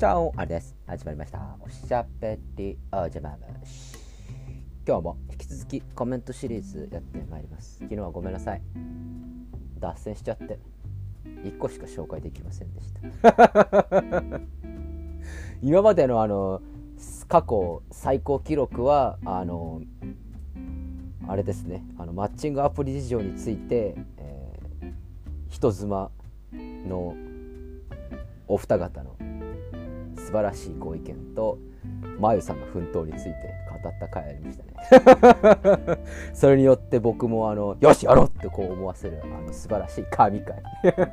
チャオあれです。始まりました。おしゃべりおじゃまむし今日も引き続きコメントシリーズやってまいります。昨日はごめんなさい。脱線しちゃって。1個しか紹介できませんでした。今までのあの過去最高記録はあのあれですね。あのマッチングアプリ事情について、えー、人妻のお二方の素晴らしいご意見とまゆさんの奮闘について語った回ありましたね。それによって僕もあのよしやろうってこう思わせるあの素晴らしい神回。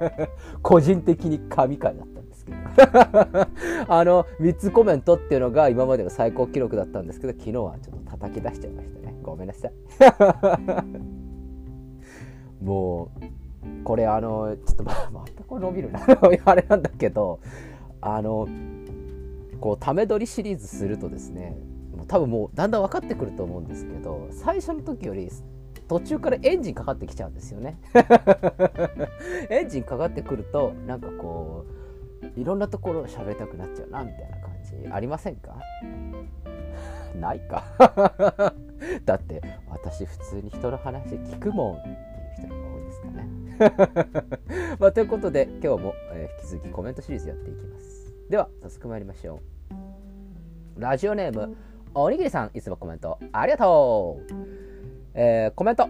個人的に神回だったんですけど。あの3つコメントっていうのが今までの最高記録だったんですけど昨日はちょっと叩き出しちゃいましたね。ごめんなさい。もうこれあのちょっとままたこれ伸びるな。あれなんだけどあのこうため撮りシリーズするとですね多分もうだんだん分かってくると思うんですけど最初の時より途中からエンジンかかってきちゃうんですよね。エンジンかかってくるとなんかこういろんなところを喋りたくなっちゃうなみたいな感じ。ありませんか？ないか。だって私普通に人の話聞くもんっていう人が多いですかね。まあ、ということで今日も、えー、引き続きコメントシリーズやっていきます。では早速参りましょう。ラジオネームおにぎりさんいつもコメントありがとう、えー、コメント、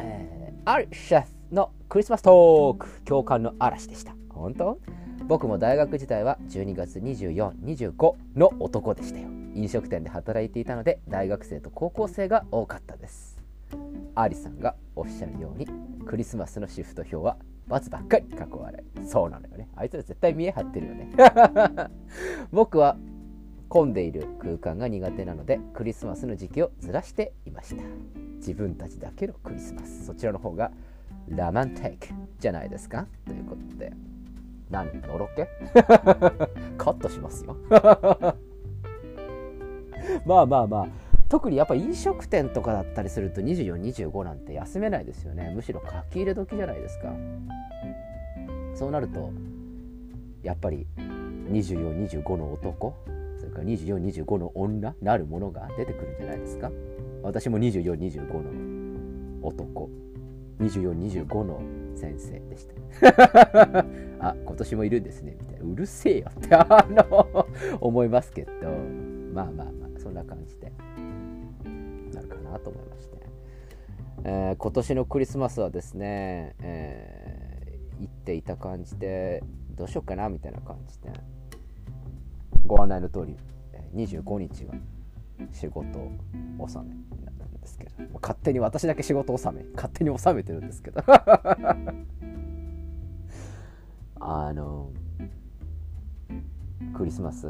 えー、あるシェフのクリスマストーク共感の嵐でした。本当？僕も大学時代は12月2425の男でしたよ。飲食店で働いていたので大学生と高校生が多かったです。アリさんがおっしゃるようにクリスマスのシフト表は罰ばっかり過去笑いそうなのよね。あいつら絶対見え張ってるよね。僕は混んでいる空間が苦手なのでクリスマスの時期をずらしていました。自分たちだけのクリスマス。そちらの方がラマンテイクじゃないですか？ということで。何のろけ？カットしますよ。まあまあまあ。特にやっぱ飲食店とかだったりすると2425なんて休めないですよね。むしろ書き入れ時じゃないですか。そうなるとやっぱり2425の男それから2425の女なるものが出てくるんじゃないですか。私も2425の男2425の先生でした。あ今年もいるんですねみたいな。うるせえよって あの思いますけど。まあまあまあそんな感じで。なるかなと思いまして、えー、今年のクリスマスはですね、えー、行っていた感じでどうしようかなみたいな感じでご案内の通り25日が仕事納めなんですけど勝手に私だけ仕事納め勝手に納めてるんですけど。あのクリスマス？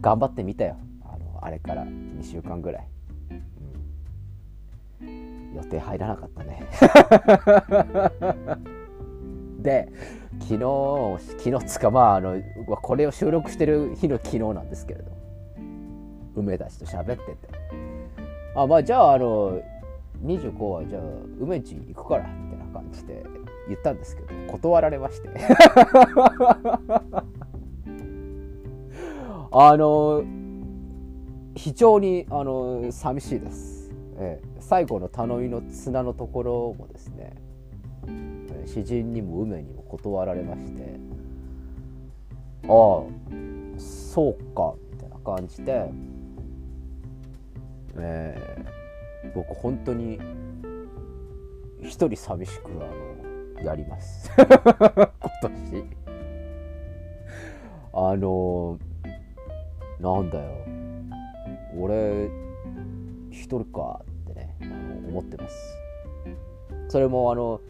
頑張ってみたよ。あのあれから2週間ぐらい、うん、予定入らなかったね。で昨日昨日つかまああのこれを収録してる日の昨日なんですけれど梅田氏と喋ってて。あまあじゃああの25はじゃあ梅んち行くからみたいな感じで言ったんですけど断られまして。あの非常にあの寂しいです、ええ、最後の頼みの綱のところもですね詩人にも梅にも断られましてああそうかみたいな感じで、えー、僕本当に一人寂しくあのやります。今年。あのなんだよ。俺一人かってね思ってます。それもあの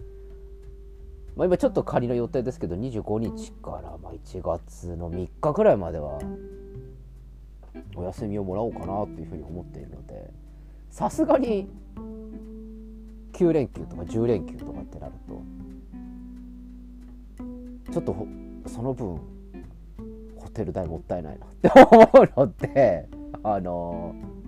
まあ、今ちょっと仮の予定ですけど25日からま1月の3日ぐらいまではお休みをもらおうかなというふうに思っているのでさすがに9連休とか10連休とかってなるとちょっとその分ホテル代もったいないなって思うのであのー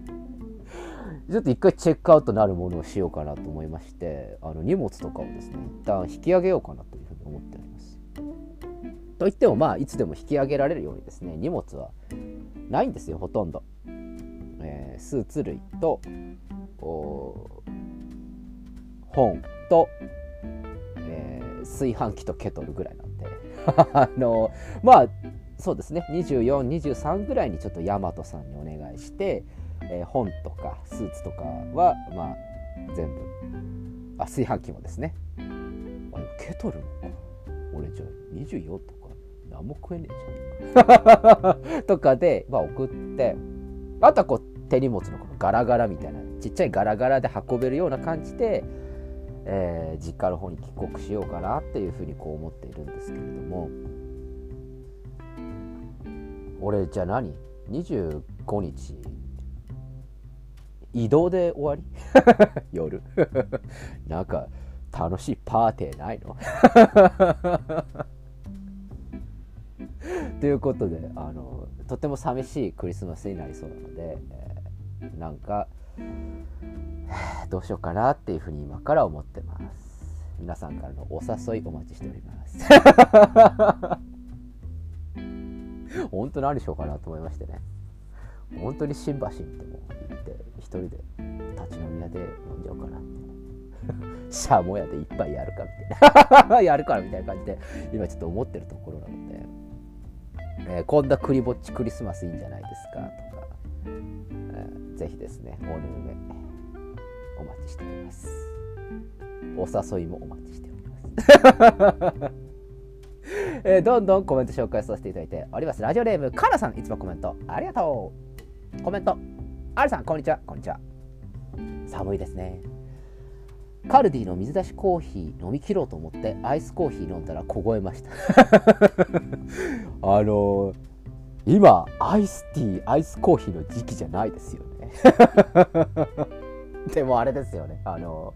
ちょっと一回チェックアウトなるものをしようかなと思いましてあの荷物とかをですね一旦引き上げようかなというふうに思っております。といってもまあいつでも引き上げられるようにですね荷物はないんですよほとんど、えー、スーツ類と本と、えー、炊飯器とケトルぐらいなんで。あのまあそうですね2423ぐらいにちょっと大和さんにお願いして、えー、本とかスーツとかはまあ全部。あ炊飯器もですね。あケトルもか。俺じゃあ24とか。何も食えねえじゃん とかで、まあ、送って。あとはこう手荷物のこのガラガラみたいな。ちっちゃいガラガラで運べるような感じで、えー、実家の方に帰国しようかなっていうふうにこう思っているんですけれども。俺じゃあ何？25日移動で終わり？夜。なんか楽しいパーティーないの？ということであのとても寂しいクリスマスになりそうなので、えー、なんか どうしようかなっていうふうに今から思ってます。皆さんからのお誘いお待ちしております。本当何しようかなと思いましてね。本当に新橋っても行って一人で立ち飲み屋で飲んじゃおうかなって シャモ屋で一杯やるかみたいなやるからみたいな感じで今ちょっと思ってるところなので、えー、こんなクリぼっちクリスマスいいんじゃないですかとか、えー、ぜひですねおぬめお待ちしておりますお誘いもお待ちしております えー、どんどんコメント紹介させていただいております。ラジオネーム、かなさん、いつもコメントありがとう。コメント、あるさん、こんにちは。こんにちは。寒いですね。カルディの水出しコーヒー飲み切ろうと思ってアイスコーヒー飲んだら凍えました あのー、今アイスティーアイスコーヒーの時期じゃないですよね でもあれですよねあの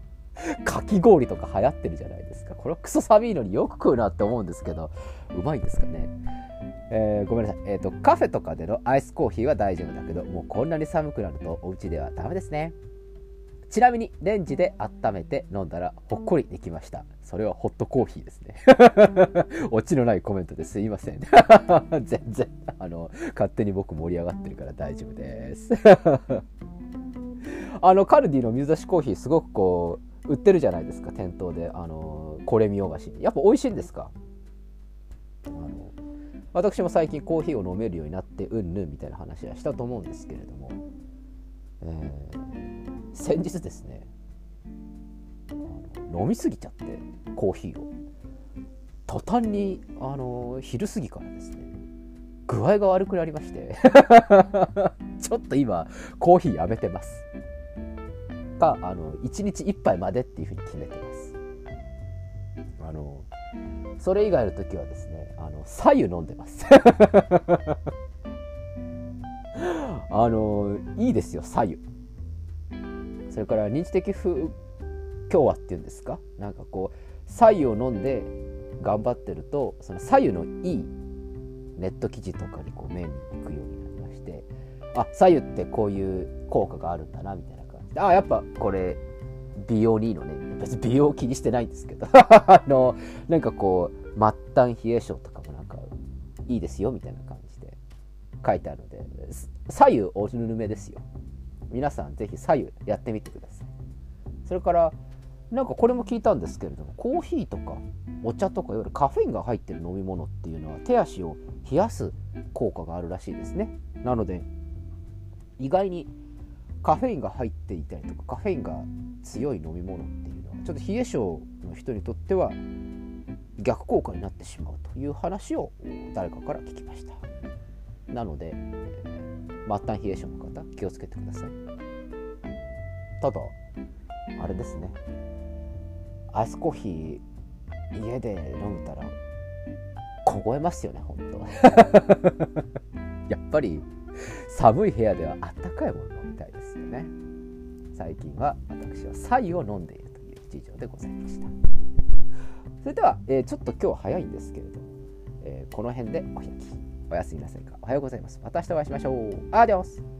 かき氷とか流行ってるじゃないですか。これはクソ寒いのによく食うなって思うんですけど、うまいんですかね。えー、ごめんなさい。え、ー、と、カフェとかでのアイスコーヒーは大丈夫だけど、もうこんなに寒くなるとお家ではダメですね。ちなみにレンジで温めて飲んだらほっこりできました。それはホットコーヒーですね。オチのないコメントですいません。全然、あの、勝手に僕盛り上がってるから大丈夫です。あの、カルディの水出しコーヒーすごくこう、売ってるじゃないですか店頭であのこれ見よがしにやっぱ美味しいんですか？私も最近コーヒーを飲めるようになってうんぬんみたいな話はしたと思うんですけれども、えー、先日ですね飲みすぎちゃってコーヒーを途端にあの昼過ぎからですね具合が悪くなりまして ちょっと今コーヒーやめてます。かあの1日1杯までっていうふうに決めてます。あのそれ以外の時はですねあの左右飲んでます。あのいいですよ左右それから認知的不協和っていうんですか？なんかこう左右を飲んで頑張ってるとその左右のいいネット記事とかにこう目に行くようになりましてあ左右ってこういう効果があるんだなみたいな感じで。あやっぱこれ美容にいいのね別に美容気にしてないんですけど。あのなんかこう末端冷え性とかもなんかいいですよみたいな感じで書いてあるので左右おぬるめですよ。皆さんぜひ左右やってみてください。それからなんかこれも聞いたんですけれどもコーヒーとかお茶とかいわゆるカフェインが入ってる飲み物っていうのは手足を冷やす効果があるらしいですね。なので意外にカフェインが入っていたりとかカフェインが強い飲み物っていうちょっと冷え性の人にとっては逆効果になってしまうという話を誰かから聞きました。なので末端冷え性の方気をつけてください。ただあれですね。アイスコーヒー家で飲むたら凍えますよね本当。やっぱり寒い部屋ではあったかいものみたいですよね。最近は私は白湯を飲んでいる以上でございました。それでは、えー、ちょっと今日は早いんですけれども、えー、この辺でお開き。おやすみなさいか。おはようございます。また明日お会いしましょう。アディオス